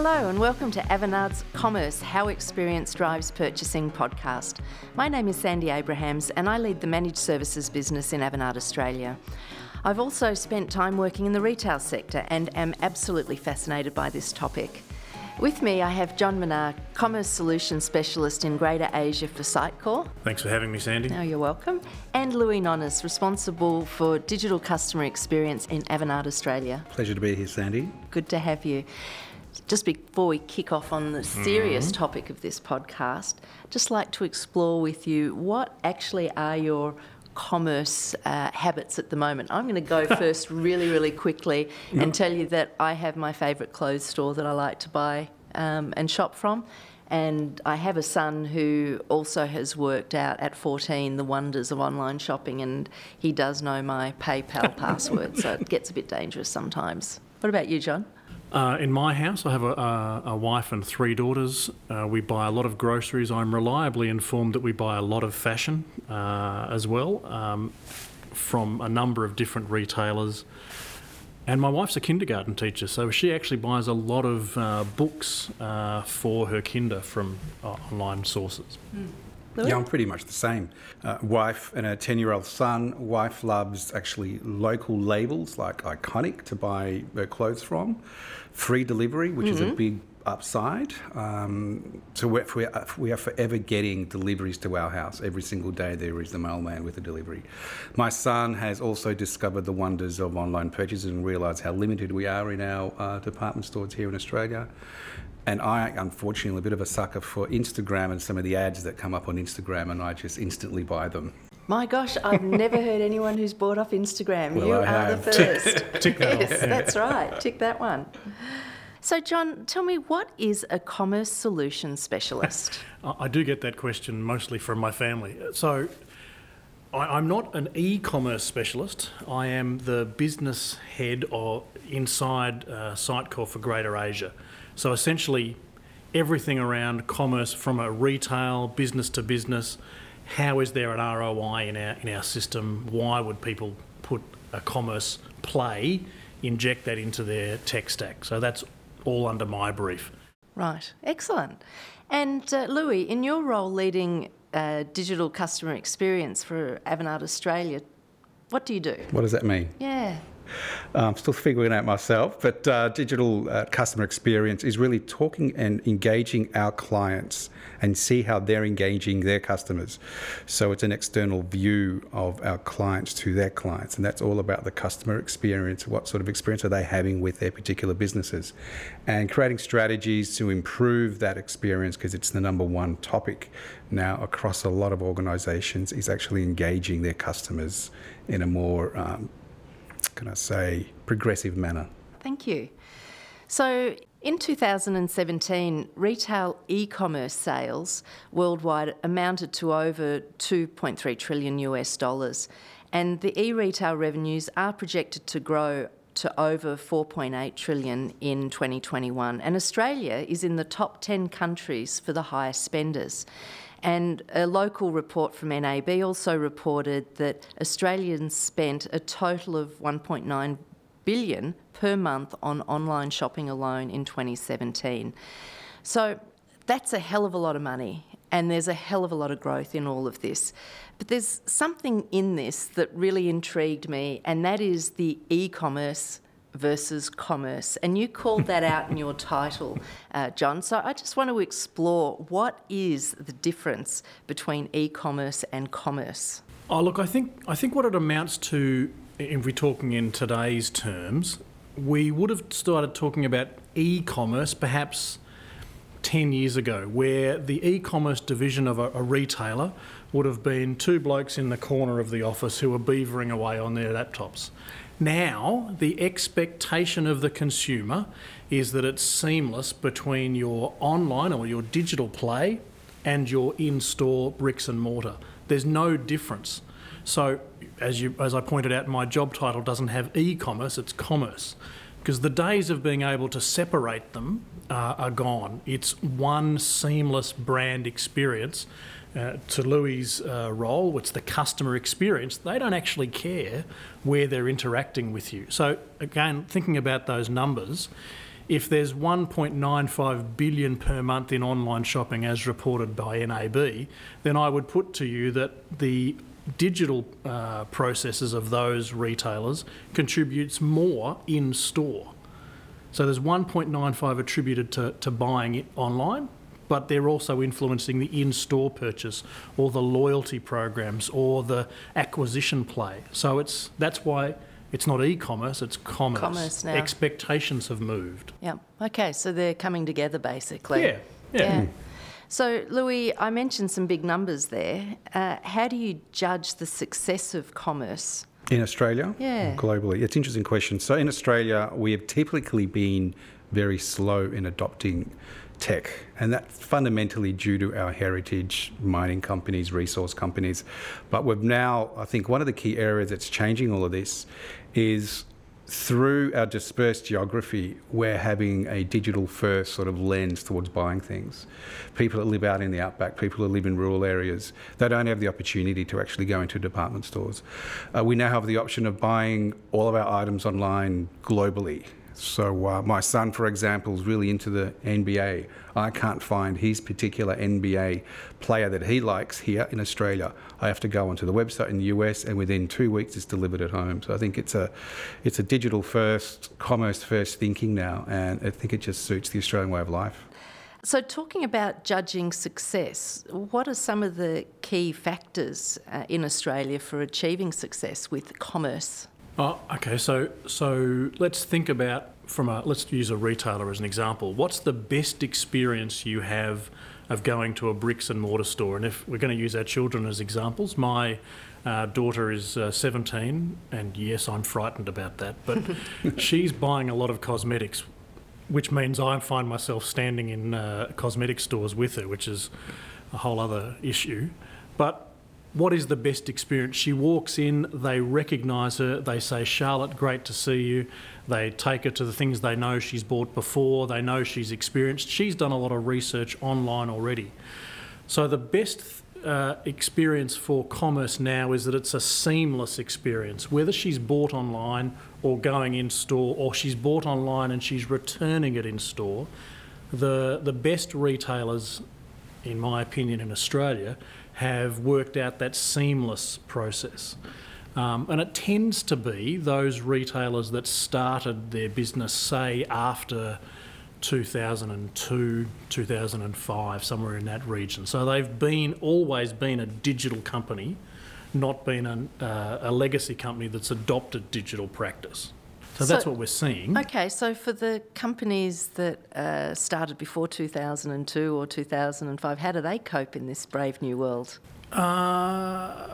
Hello, and welcome to Avanade's Commerce How Experience Drives Purchasing podcast. My name is Sandy Abrahams, and I lead the managed services business in Avanade Australia. I've also spent time working in the retail sector and am absolutely fascinated by this topic. With me, I have John Manar, Commerce Solutions Specialist in Greater Asia for Sitecore. Thanks for having me, Sandy. No, you're welcome. And Louis Nonnis, responsible for digital customer experience in Avanard Australia. Pleasure to be here, Sandy. Good to have you. Just before we kick off on the serious mm-hmm. topic of this podcast, just like to explore with you what actually are your commerce uh, habits at the moment. I'm going to go first really, really quickly and tell you that I have my favourite clothes store that I like to buy um, and shop from. And I have a son who also has worked out at 14 the wonders of online shopping, and he does know my PayPal password, so it gets a bit dangerous sometimes. What about you, John? Uh, in my house, I have a, a, a wife and three daughters. Uh, we buy a lot of groceries. I'm reliably informed that we buy a lot of fashion uh, as well um, from a number of different retailers. And my wife's a kindergarten teacher, so she actually buys a lot of uh, books uh, for her kinder from online sources. Mm. Yeah, I'm pretty much the same. Uh, wife and a 10 year old son. Wife loves actually local labels like Iconic to buy her clothes from. Free delivery, which mm-hmm. is a mm-hmm. big upside. Um, so we're, we are forever getting deliveries to our house. Every single day there is the mailman with a delivery. My son has also discovered the wonders of online purchases and realised how limited we are in our uh, department stores here in Australia. And I, unfortunately, am a bit of a sucker for Instagram and some of the ads that come up on Instagram, and I just instantly buy them. My gosh, I've never heard anyone who's bought off Instagram. Well, you I are have. the first. Tick, that yes, that's right. Tick that one. So, John, tell me, what is a commerce solutions specialist? I do get that question mostly from my family. So, I'm not an e-commerce specialist. I am the business head or inside uh, Sitecore for Greater Asia. So essentially, everything around commerce from a retail business to business. How is there an ROI in our in our system? Why would people put a commerce play, inject that into their tech stack? So that's all under my brief. Right, excellent. And uh, Louis, in your role leading uh, digital customer experience for Avanade Australia, what do you do? What does that mean? Yeah. I'm still figuring out myself, but uh, digital uh, customer experience is really talking and engaging our clients and see how they're engaging their customers. So it's an external view of our clients to their clients, and that's all about the customer experience. What sort of experience are they having with their particular businesses? And creating strategies to improve that experience because it's the number one topic now across a lot of organizations is actually engaging their customers in a more um, can I say, progressive manner. Thank you. So, in 2017, retail e commerce sales worldwide amounted to over 2.3 trillion US dollars, and the e retail revenues are projected to grow to over 4.8 trillion in 2021 and Australia is in the top 10 countries for the highest spenders and a local report from NAB also reported that Australians spent a total of 1.9 billion per month on online shopping alone in 2017. So that's a hell of a lot of money and there's a hell of a lot of growth in all of this. But there's something in this that really intrigued me, and that is the e commerce versus commerce. And you called that out in your title, uh, John. So I just want to explore what is the difference between e commerce and commerce? Oh, look, I think, I think what it amounts to, if we're talking in today's terms, we would have started talking about e commerce perhaps 10 years ago, where the e commerce division of a, a, retailer would have been two blokes in the corner of the office who were beavering away on their laptops. Now, the expectation of the consumer is that it's seamless between your online or your digital play and your in store bricks and mortar. There's no difference. So, as, you, as I pointed out, my job title doesn't have e commerce, it's commerce. Because the days of being able to separate them uh, are gone. It's one seamless brand experience uh, to Louis' uh, role, it's the customer experience, they don't actually care where they're interacting with you. So, again, thinking about those numbers, if there's 1.95 billion per month in online shopping as reported by NAB, then I would put to you that the digital uh, processes of those retailers contributes more in store. So there's 1.95 attributed to, to buying it online, but they're also influencing the in-store purchase or the loyalty programs or the acquisition play. So it's that's why it's not e-commerce, it's commerce. Commerce now. Expectations have moved. Yeah. Okay, so they're coming together basically. Yeah, yeah. So, Louis, I mentioned some big numbers there. Uh, how do you judge the success of commerce? In Australia? Yeah. Globally? It's an interesting question. So, in Australia, we have typically been very slow in adopting tech, and that's fundamentally due to our heritage mining companies, resource companies. But we've now, I think, one of the key areas that's changing all of this is through our dispersed geography, we're having a digital first sort of lens towards buying things. People that live out in the outback, people that live in rural areas, they don't have the opportunity to actually go into department stores. Uh, we now have the option of buying all of our items online globally. So, uh, my son, for example, is really into the NBA. I can't find his particular NBA player that he likes here in Australia. I have to go onto the website in the US, and within two weeks, it's delivered at home. So, I think it's a, it's a digital first, commerce first thinking now, and I think it just suits the Australian way of life. So, talking about judging success, what are some of the key factors uh, in Australia for achieving success with commerce? Oh, okay. So, so let's think about from a let's use a retailer as an example. What's the best experience you have of going to a bricks and mortar store? And if we're going to use our children as examples, my uh, daughter is uh, 17, and yes, I'm frightened about that, but she's buying a lot of cosmetics, which means I find myself standing in uh, cosmetic stores with her, which is a whole other issue. But what is the best experience? She walks in, they recognise her, they say, Charlotte, great to see you. They take her to the things they know she's bought before, they know she's experienced. She's done a lot of research online already. So, the best uh, experience for commerce now is that it's a seamless experience. Whether she's bought online or going in store, or she's bought online and she's returning it in store, the, the best retailers, in my opinion, in Australia have worked out that seamless process. Um, and it tends to be those retailers that started their business, say, after 2002, 2005, somewhere in that region. So they've been always been a digital company, not been a, uh, a legacy company that's adopted digital practice. So, So- that's what we're seeing. Okay, so for the companies that uh, started before 2002 or 2005, how do they cope in this brave new world? Uh,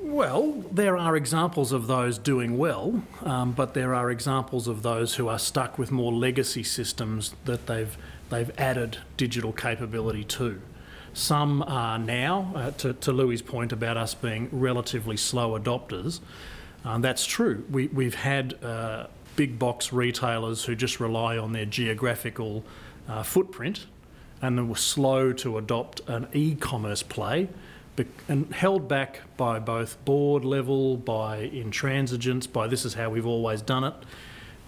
well, there are examples of those doing well, um, but there are examples of those who are stuck with more legacy systems that they've they've added digital capability to. Some are now, uh, to, to Louis' point about us being relatively slow adopters. Um, that's true. We, we've had uh, big box retailers who just rely on their geographical uh, footprint and were slow to adopt an e commerce play and held back by both board level, by intransigence, by this is how we've always done it.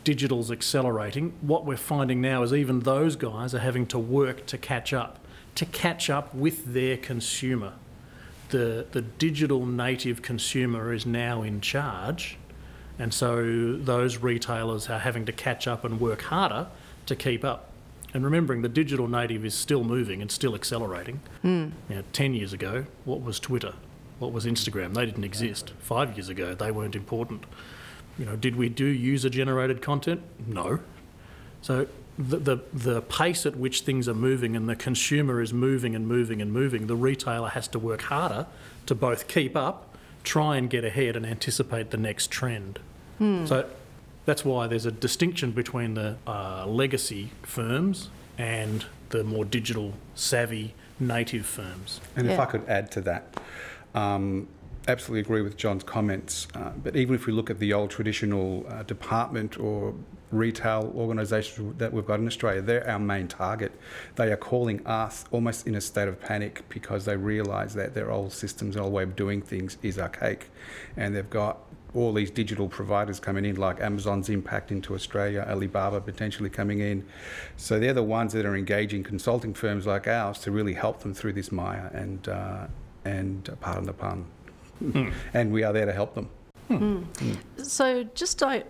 Digital's accelerating. What we're finding now is even those guys are having to work to catch up, to catch up with their consumer the the digital native consumer is now in charge, and so those retailers are having to catch up and work harder to keep up. And remembering the digital native is still moving and still accelerating. Hmm. You know, ten years ago, what was Twitter? What was Instagram? They didn't exist. Five years ago, they weren't important. You know, did we do user generated content? No. So the, the the pace at which things are moving and the consumer is moving and moving and moving, the retailer has to work harder to both keep up, try and get ahead and anticipate the next trend. So that's why there's a distinction between the uh, legacy firms and the more digital savvy native firms. And if Yeah. I could add to that, um, absolutely agree with John's comments. Uh, but even if we look at the old traditional uh, department or retail organisations that we've got in Australia. They're our main target. They are calling us almost in a state of panic because they realise that their old systems, old way of doing things is archaic, and they've got all these digital providers coming in, like Amazon's impact into Australia, Alibaba potentially coming in. So they're the ones that are engaging consulting firms like ours to really help them through this mire and uh, and pardon the pun. Mm. And we are there to help them. Mm. So, just uh,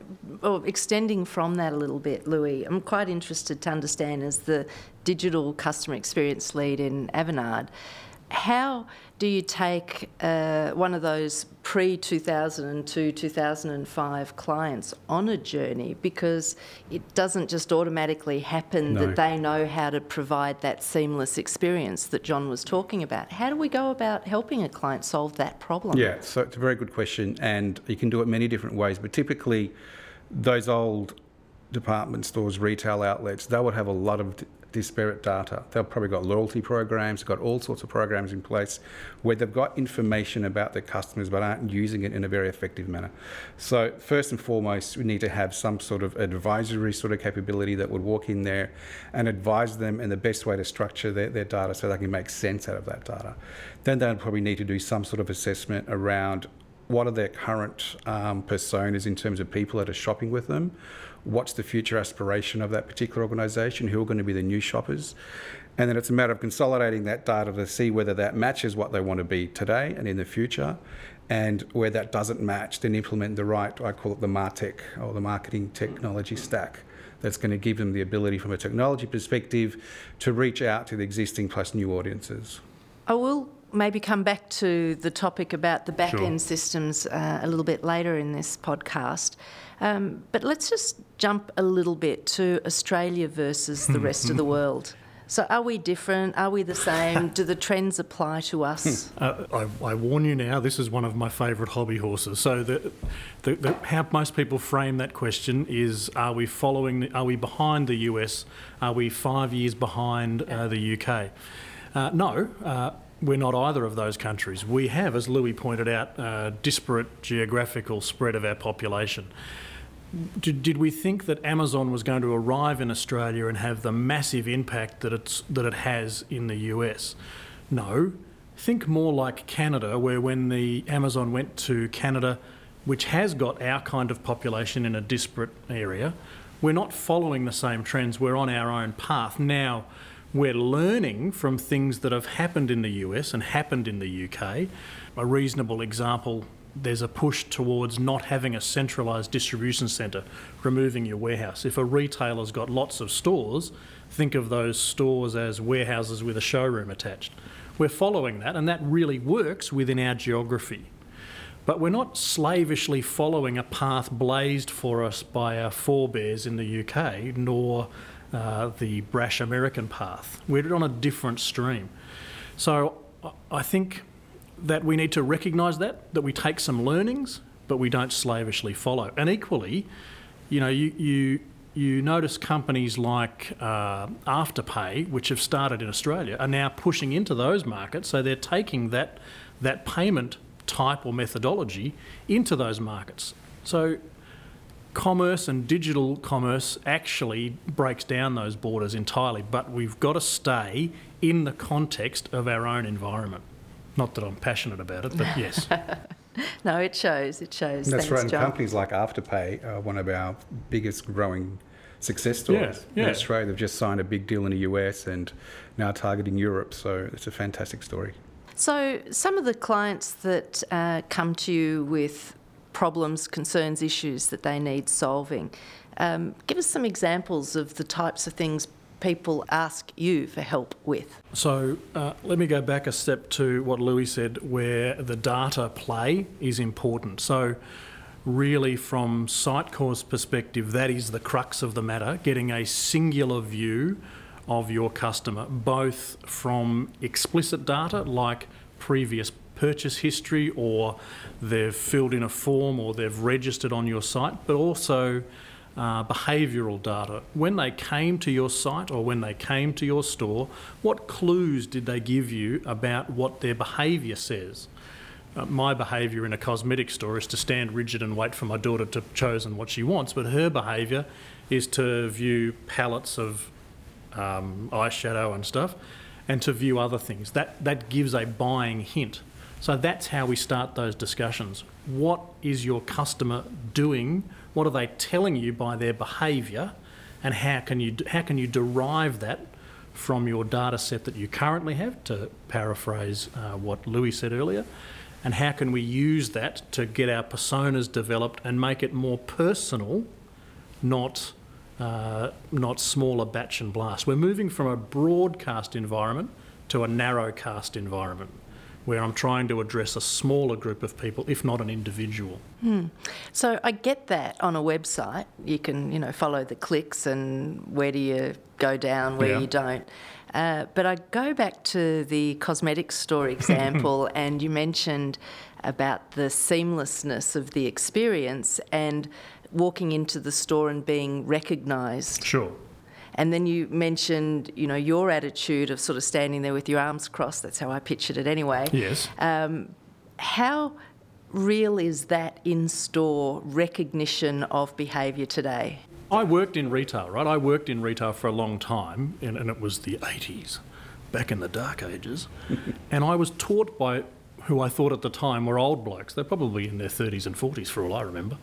oh, extending from that a little bit, Louis, I'm quite interested to understand as the digital customer experience lead in Avanade, how do you take uh, one of those pre 2002 2005 clients on a journey because it doesn't just automatically happen no. that they know how to provide that seamless experience that John was talking about? How do we go about helping a client solve that problem? Yeah, so it's a very good question, and you can do it many different ways, but typically, those old department stores, retail outlets, they would have a lot of disparate data. They've probably got loyalty programs, got all sorts of programs in place where they've got information about their customers but aren't using it in a very effective manner. So, first and foremost, we need to have some sort of advisory sort of capability that would walk in there and advise them in the best way to structure their, their data so they can make sense out of that data. Then they'll probably need to do some sort of assessment around what are their current um, personas in terms of people that are shopping with them what's the future aspiration of that particular organisation, who are going to be the new shoppers. And then it's a matter of consolidating that data to see whether that matches what they want to be today and in the future. And where that doesn't match, then implement the right, I call it the MarTech or the marketing technology stack that's going to give them the ability from a technology perspective to reach out to the existing plus new audiences. I will maybe come back to the topic about the back end sure. systems uh, a little bit later in this podcast. Um, but let's just jump a little bit to Australia versus the rest of the world. So, are we different? Are we the same? Do the trends apply to us? Uh, I, I, warn you now, this is one of my favourite hobby horses. So, the, the, the, how most people frame that question is are we following, are we behind the US? Are we five years behind uh, the UK? Uh, no. We're not either of those countries. We have, as Louis pointed out, a disparate geographical spread of our population. Did, did, we think that Amazon was going to arrive in Australia and have the massive impact that it's that it has in the US? No. Think more like Canada, where when the Amazon went to Canada, which has got our kind of population in a disparate area, we're not following the same trends. We're on our own path now. We're learning from things that have happened in the US and happened in the UK. A reasonable example there's a push towards not having a centralised distribution centre, removing your warehouse. If a retailer's got lots of stores, think of those stores as warehouses with a showroom attached. We're following that, and that really works within our geography. But we're not slavishly following a path blazed for us by our forebears in the UK, nor uh, the brash American path. We're on a different stream. So I think that we need to recognise that, that we take some learnings, but we don't slavishly follow. And equally, you know, you, you, you notice companies like uh, Afterpay, which have started in Australia, are now pushing into those markets. So they're taking that, that payment type or methodology into those markets. So commerce and digital commerce actually breaks down those borders entirely, but we've got to stay in the context of our own environment. Not that I'm passionate about it, but yes. no, it shows. It shows. That's Thanks, right. And John. companies like Afterpay are one of our biggest growing success stories yeah, yeah. in Australia. They've just signed a big deal in the US and now targeting Europe. So it's a fantastic story. So, some of the clients that uh, come to you with problems, concerns, issues that they need solving, um, give us some examples of the types of things people ask you for help with? So uh, let me go back a step to what Louis said, where the data play is important. So really from Sitecore's perspective, that is the crux of the matter, getting a singular view of your customer, both from explicit data like previous purchase history or they've filled in a form or they've registered on your site, but also uh, behavioural data. When they came to your site or when they came to your store, what clues did they give you about what their behaviour says? Uh, my behaviour in a cosmetic store is to stand rigid and wait for my daughter to chosen what she wants, but her behaviour is to view palettes of um, eyeshadow and stuff, and to view other things. That that gives a buying hint. So that's how we start those discussions. What is your customer doing? What are they telling you by their behaviour, and how can you how can you derive that from your data set that you currently have? To paraphrase uh, what Louis said earlier, and how can we use that to get our personas developed and make it more personal, not uh, not smaller batch and blast. We're moving from a broadcast environment to a narrowcast environment where I'm trying to address a smaller group of people, if not an individual. So I get that on a website. You can, you know, follow the clicks and where do you go down, where Yeah. you don't. Uh, but I go back to the cosmetics store example, and you mentioned about the seamlessness of the experience and walking into the store and being recognised. Sure. And then you mentioned, you know, your attitude of sort of standing there with your arms crossed. That's how I pictured it anyway. Yes. Um, how real is that in store recognition of behaviour today? I worked in retail, right? I worked in retail for a long time, and, and it was the 80s, back in the dark ages. and I was taught by who I thought at the time were old blokes. They're probably in their 30s and 40s, for all I remember.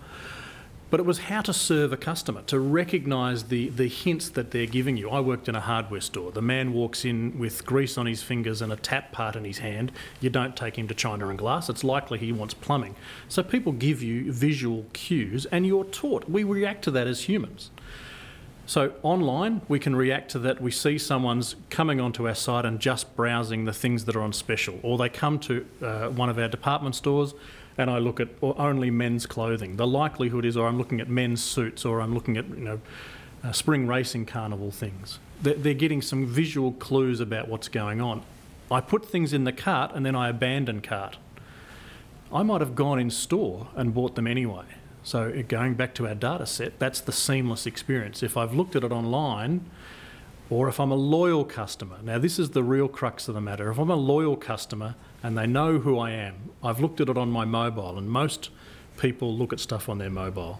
But it was how to serve a customer, to recognise the, the hints that they're giving you. I worked in a hardware store. The man walks in with grease on his fingers and a tap part in his hand. You don't take him to China and glass. It's likely he wants plumbing. So people give you visual cues and you're taught. We react to that as humans. So online, we can react to that. We see someone's coming onto our site and just browsing the things that are on special, or they come to uh, one of our department stores, and I look at only men's clothing. The likelihood is, or I'm looking at men's suits, or I'm looking at you know uh, spring racing carnival things. They're, they're getting some visual clues about what's going on. I put things in the cart and then I abandon cart. I might have gone in store and bought them anyway. So going back to our data set, that's the seamless experience. If I've looked at it online, or if I'm a loyal customer, now this is the real crux of the matter. If I'm a loyal customer and they know who I am, I've looked at it on my mobile, and most people look at stuff on their mobile.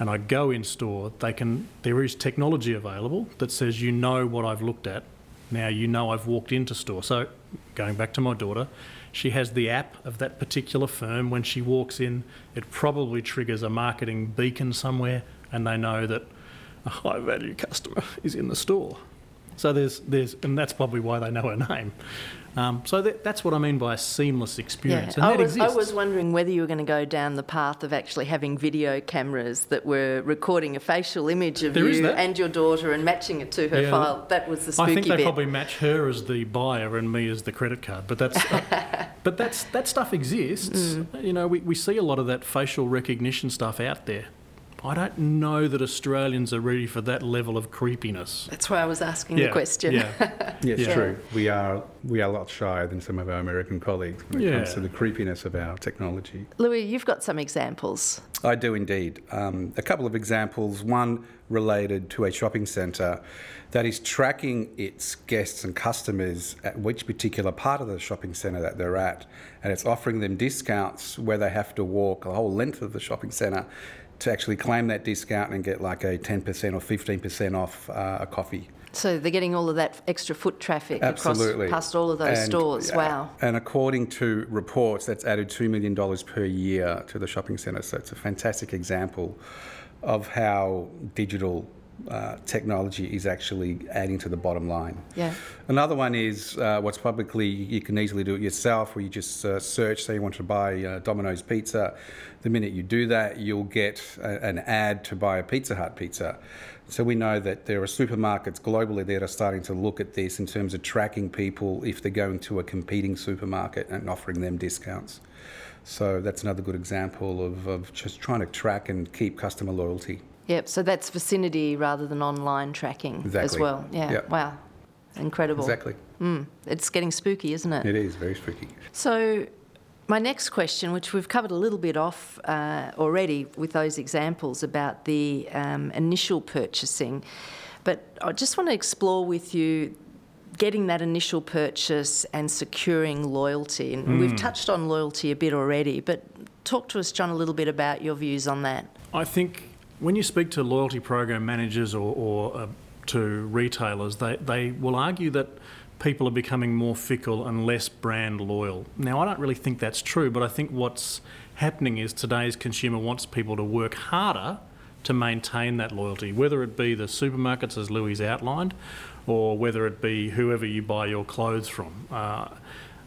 And I go in store, they can. There is technology available that says you know what I've looked at. Now you know I've walked into store. So going back to my daughter, she has the app of that particular firm. When she walks in, it probably triggers a marketing beacon somewhere, and they know that a high value customer is in the store. So there's, there's, and that's probably why they know her name. Um, so that, that's what I mean by a seamless experience, and I that was, exists. I was wondering whether you were going to go down the path of actually having video cameras that were recording a facial image of There you and your daughter and matching it to her Yeah. file. That was the spooky I think they bit. probably match her as the buyer and me as the credit card. But that's, uh, but that's that stuff exists. Mm. You know, we, we see a lot of that facial recognition stuff out there. I don't know that Australians are ready for that level of creepiness. That's why I was asking the question. Yeah. Yeah, it's Yeah. true. We are we are a lot shyer than some of our American colleagues when it comes to the creepiness of our technology. Louis, you've got some examples. I do indeed. Um, a couple of examples. One related to a shopping centre that is tracking its guests and customers at which particular part of the shopping centre that they're at, and it's offering them discounts where they have to walk the whole length of the shopping centre to actually claim that discount and get like a 10% or 15% off uh, a coffee. So they're getting all of that extra foot traffic Absolutely. across past all of those And, stores. Wow. And according to reports, that's added $2 million per year to the shopping centre. So it's a fantastic example of how digital uh, technology is actually adding to the bottom line. Yeah. Another one is uh, what's publicly, you can easily do it yourself, where you just uh, search, say you want to buy uh, Domino's pizza. The minute you do that, you'll get a, an ad to buy a Pizza Hut pizza. So we know that there are supermarkets globally that are starting to look at this in terms of tracking people if they're going to a competing supermarket and offering them discounts. So that's another good example of, of just trying to track and keep customer loyalty. Yep. So that's vicinity rather than online tracking as well. Yeah. Yep. Wow. Incredible. Exactly. It's getting spooky, isn't it? It is very spooky. So, my next question, which we've covered a little bit off uh, already with those examples about the um, initial purchasing, but I just want to explore with you getting that initial purchase and securing loyalty. And we've touched on loyalty a bit already, but talk to us, John, a little bit about your views on that. I think when you speak to loyalty program managers or, or uh, to retailers, they, they will argue that people are becoming more fickle and less brand loyal. Now, I don't really think that's true, but I think what's happening is today's consumer wants people to work harder to maintain that loyalty, whether it be the supermarkets, as Louis outlined, or whether it be whoever you buy your clothes from. Uh,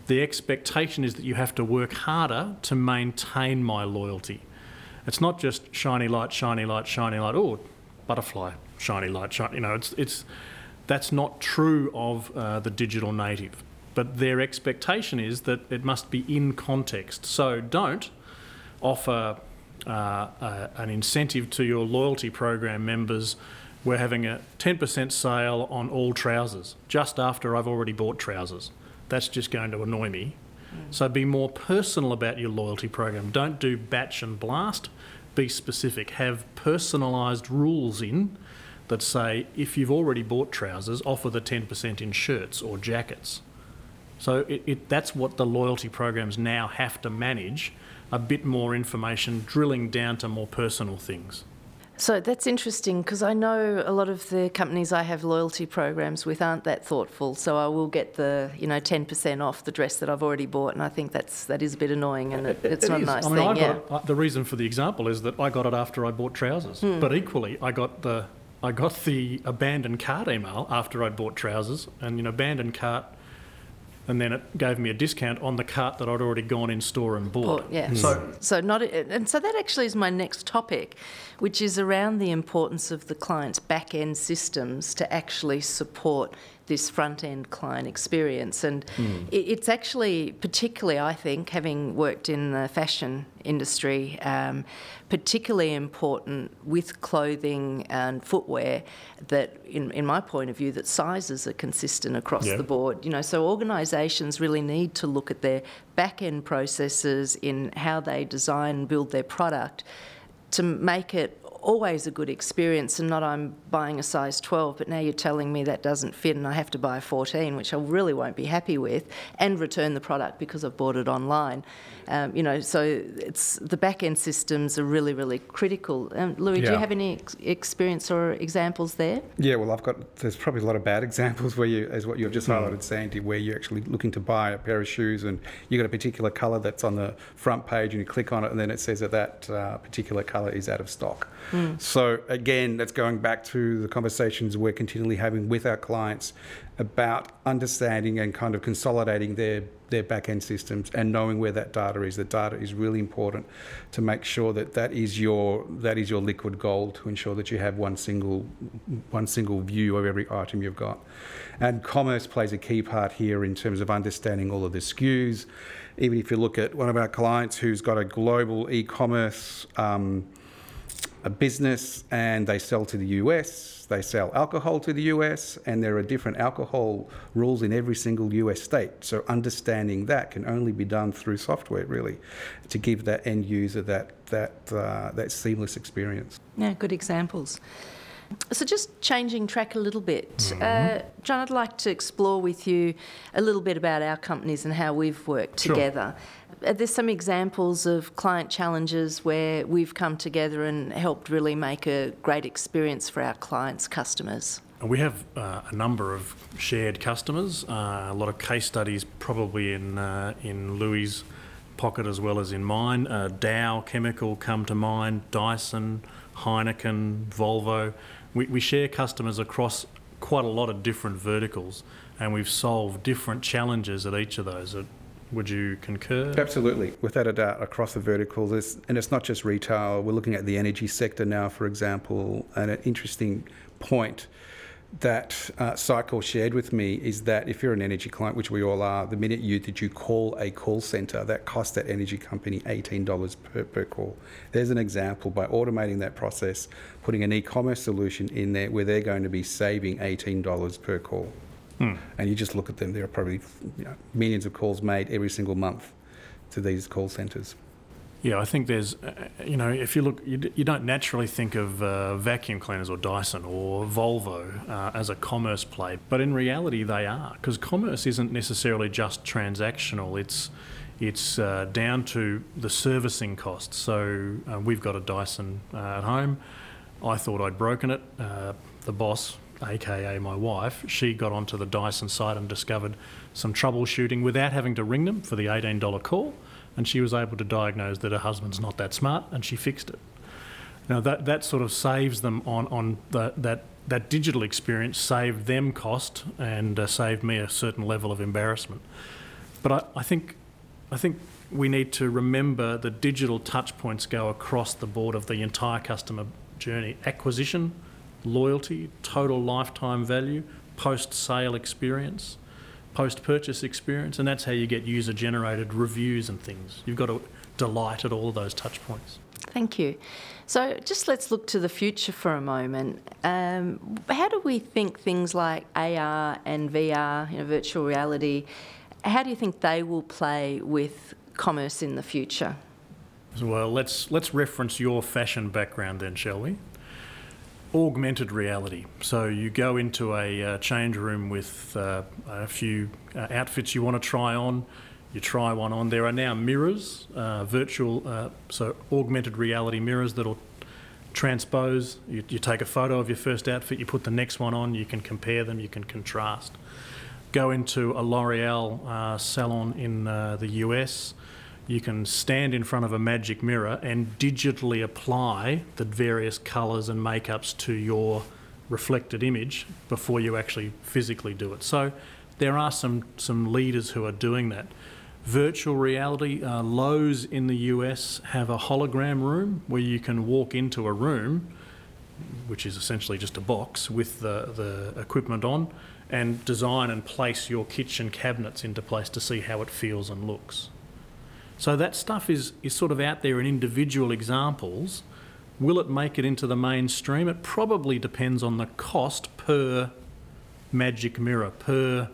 the expectation is that you have to work harder to maintain my loyalty. It's not just shiny light, shiny light, shiny light. Oh, butterfly, shiny light, shiny. You know, it's it's that's not true of uh, the digital native. But their expectation is that it must be in context. So don't offer uh, uh, an incentive to your loyalty program members. We're having a 10% sale on all trousers just after I've already bought trousers. That's just going to annoy me. So be more personal about your loyalty program. Don't do batch and blast. Be specific. Have personalised rules in that say if you've already bought trousers, offer the 10% in shirts or jackets. So it, it, that's what the loyalty programs now have to manage a bit more information, drilling down to more personal things. So that's interesting because I know a lot of the companies I have loyalty programs with aren't that thoughtful. So I will get the you know ten percent off the dress that I've already bought, and I think that's that is a bit annoying, and it, it's It not is. a nice I mean, thing. I yeah. got it, uh, the reason for the example is that I got it after I bought trousers, Hmm. but equally I got the I got the abandoned cart email after I'd bought trousers, and you know abandoned cart, and then it gave me a discount on the cart that I'd already gone in store and bought. Bought, yeah. Mm. So So not, and so that actually is my next topic, which is around the importance of the client's back end systems to actually support this front end client experience. And it, it's actually particularly, I think, having worked in the fashion industry, um, particularly important with clothing and footwear that, in, in my point of view, that sizes are consistent across Yeah. the board. You know, so organisations really need to look at their back end processes in how they design and build their product to make it always a good experience and not I'm buying a size 12 but now you're telling me that doesn't fit and I have to buy a 14 which I really won't be happy with and return the product because I've bought it online um, you know so it's the back end systems are really really critical um, Louis do you have any ex- experience or examples there Yeah, well, I've got. There's probably a lot of bad examples where you, as what you've just highlighted, Sandy, where you're actually looking to buy a pair of shoes and you've got a particular colour that's on the front page, and you click on it, and then it says that that uh, particular colour is out of stock. So again, that's going back to the conversations we're continually having with our clients about understanding and kind of consolidating their their back end systems and knowing where that data is. The data is really important to make sure that that is your that is your liquid gold to ensure that you have one single one single view of every item you've got. And commerce plays a key part here in terms of understanding all of the SKUs. Even if you look at one of our clients who's got a global e-commerce um, a business and they sell to the US, they sell alcohol to the US, and there are different alcohol rules in every single US state. So understanding that can only be done through software, really, to give that end user that that uh, that seamless experience. Yeah, good examples. So, just changing track a little bit, uh, John, I'd like to explore with you a little bit about our companies and how we've worked Sure. together. Are there some examples of client challenges where we've come together and helped really make a great experience for our clients' customers? We have uh, a number of shared customers, uh, a lot of case studies probably in, uh, in Louis' pocket as well as in mine. Uh, Dow Chemical come to mind, Dyson, Heineken, Volvo. We, we share customers across quite a lot of different verticals and we've solved different challenges at each of those. Uh, Would you concur? Absolutely, without a doubt, across the verticals, it's, and it's not just retail. We're looking at the energy sector now, for example, and an interesting point that uh, Sitecore shared with me is that if you're an energy client, which we all are, the minute you that you call a call center, that costs that energy company $18 per, per call. There's an example by automating that process, putting an e-commerce solution in there where they're going to be saving $18 per call. And you just look at them, there are probably you know, millions of calls made every single month to these call centres. Yeah, I think there's, uh, you know, if you look, you, you don't naturally think of uh, vacuum cleaners or Dyson or Volvo uh, as a commerce play, but in reality they are, because commerce isn't necessarily just transactional. It's it's uh, down to the servicing costs. So uh, we've got a Dyson uh, at home. I thought I'd broken it. Uh, the boss, aka my wife, she got onto the Dyson site and discovered some troubleshooting without having to ring them for the $18 call. And she was able to diagnose that her husband's not that smart and she fixed it. Now, that, that sort of saves them on, on the, that, that digital experience, saved them cost and uh, saved me a certain level of embarrassment. But I, I, think, I think we need to remember that digital touchpoints go across the board of the entire customer journey acquisition, loyalty, total lifetime value, post sale experience, post purchase experience, and that's how you get user generated reviews and things. You've got to delight at all of those touch points. Thank you. So, just let's look to the future for a moment. Um, how do we think things like AR and VR, you know, virtual reality, how do you think they will play with commerce in the future? Well, let's let's reference your fashion background then, shall we? Augmented reality. So you go into a uh, change room with uh, a few uh, outfits you want to try on. You try one on. There are now mirrors, uh, virtual, uh, so augmented reality mirrors that'll transpose. You, you, take a photo of your first outfit, you put the next one on, you can compare them, you can contrast. Go into a L'Oreal uh, salon in the US you can stand in front of a magic mirror and digitally apply the various colours and makeups to your reflected image before you actually physically do it. So there are some, some leaders who are doing that. Virtual reality, uh, Lowe's in the US have a hologram room where you can walk into a room, which is essentially just a box with the, the equipment on, and design and place your kitchen cabinets into place to see how it feels and looks. So that stuff is, is sort of out there in individual examples. Will it make it into the mainstream? It probably depends on the cost per magic mirror, per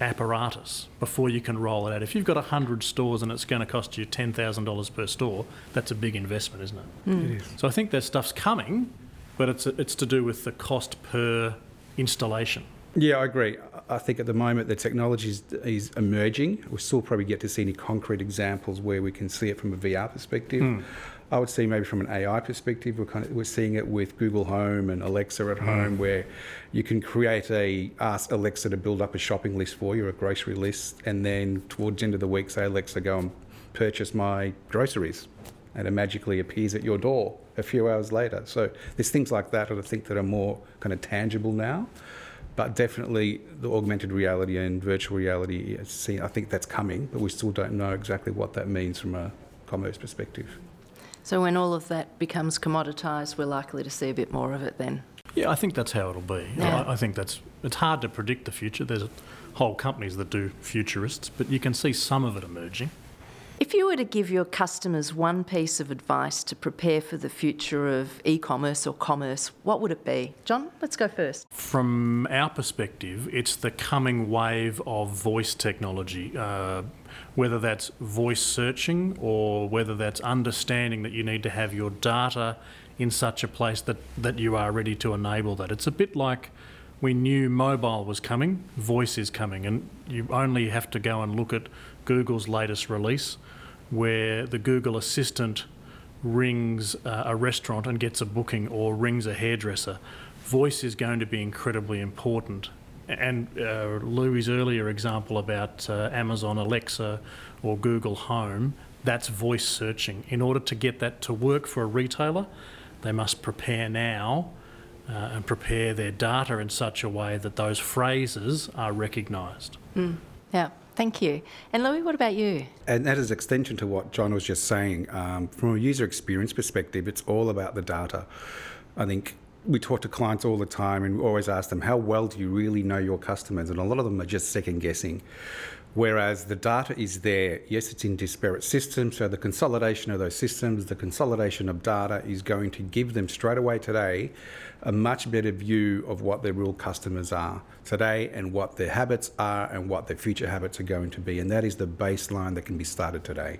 apparatus before you can roll it out. If you've got 100 stores and it's going to cost you $10,000 per store, that's a big investment, isn't it? Mm. It is. So I think that stuff's coming, but it's, it's to do with the cost per installation. Yeah, I agree. I think at the moment the technology is, is emerging. We still probably get to see any concrete examples where we can see it from a VR perspective. Mm. I would say maybe from an AI perspective, we're kind of we're seeing it with Google Home and Alexa at mm. home, where you can create a ask Alexa to build up a shopping list for you, a grocery list, and then towards the end of the week, say Alexa, go and purchase my groceries, and it magically appears at your door a few hours later. So there's things like that that I think that are more kind of tangible now but definitely the augmented reality and virtual reality, I think that's coming, but we still don't know exactly what that means from a commerce perspective. So when all of that becomes commoditised, we're likely to see a bit more of it then. Yeah, I think that's how it'll be. Yeah. I, I think that's it's hard to predict the future. There's whole companies that do futurists, but you can see some of it emerging. If you were to give your customers one piece of advice to prepare for the future of e commerce or commerce, what would it be? John, let's go first. From our perspective, it's the coming wave of voice technology. Uh, whether that's voice searching or whether that's understanding that you need to have your data in such a place that, that you are ready to enable that. It's a bit like we knew mobile was coming, voice is coming, and you only have to go and look at Google's latest release where the Google Assistant rings uh, a restaurant and gets a booking or rings a hairdresser. Voice is going to be incredibly important. And uh, earlier example about uh, Amazon Alexa or Google Home, that's voice searching. In order to get that to work for a retailer, they must prepare now uh, and prepare their data in such a way that those phrases are recognised. Mm, yeah. Thank you. And Louis, what about you? And that is extension to what John was just saying. Um, from a user experience perspective, it's all about the data. I think we talk to clients all the time and we always ask them, how well do you really know your customers? And a lot of them are just second guessing. Whereas the data is there, yes, it's in disparate systems. So the consolidation of those systems, the consolidation of data is going to give them straight away today a much better view of what their real customers are today and what their habits are and what their future habits are going to be. And that is the baseline that can be started today.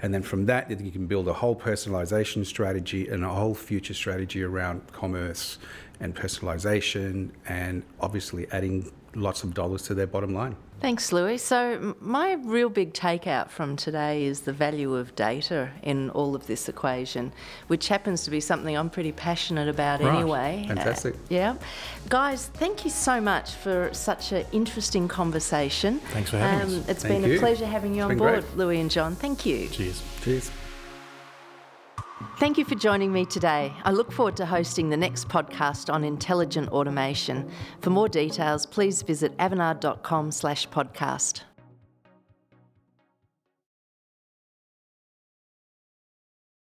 And then from that, you can build a whole personalization strategy and a whole future strategy around commerce and personalisation, and obviously adding lots of dollars to their bottom line. Thanks, Louis. So, my real big takeout from today is the value of data in all of this equation, which happens to be something I'm pretty passionate about right. anyway. Fantastic. Uh, yeah. Guys, thank you so much for such an interesting conversation. Thanks for having um, us. It's Thank been you. a pleasure having you it's on board, great. Louis and John. Thank you. Cheers. Cheers. Thank you for joining me today. I look forward to hosting the next podcast on intelligent automation. For more details, please visit avanade.com slash podcast.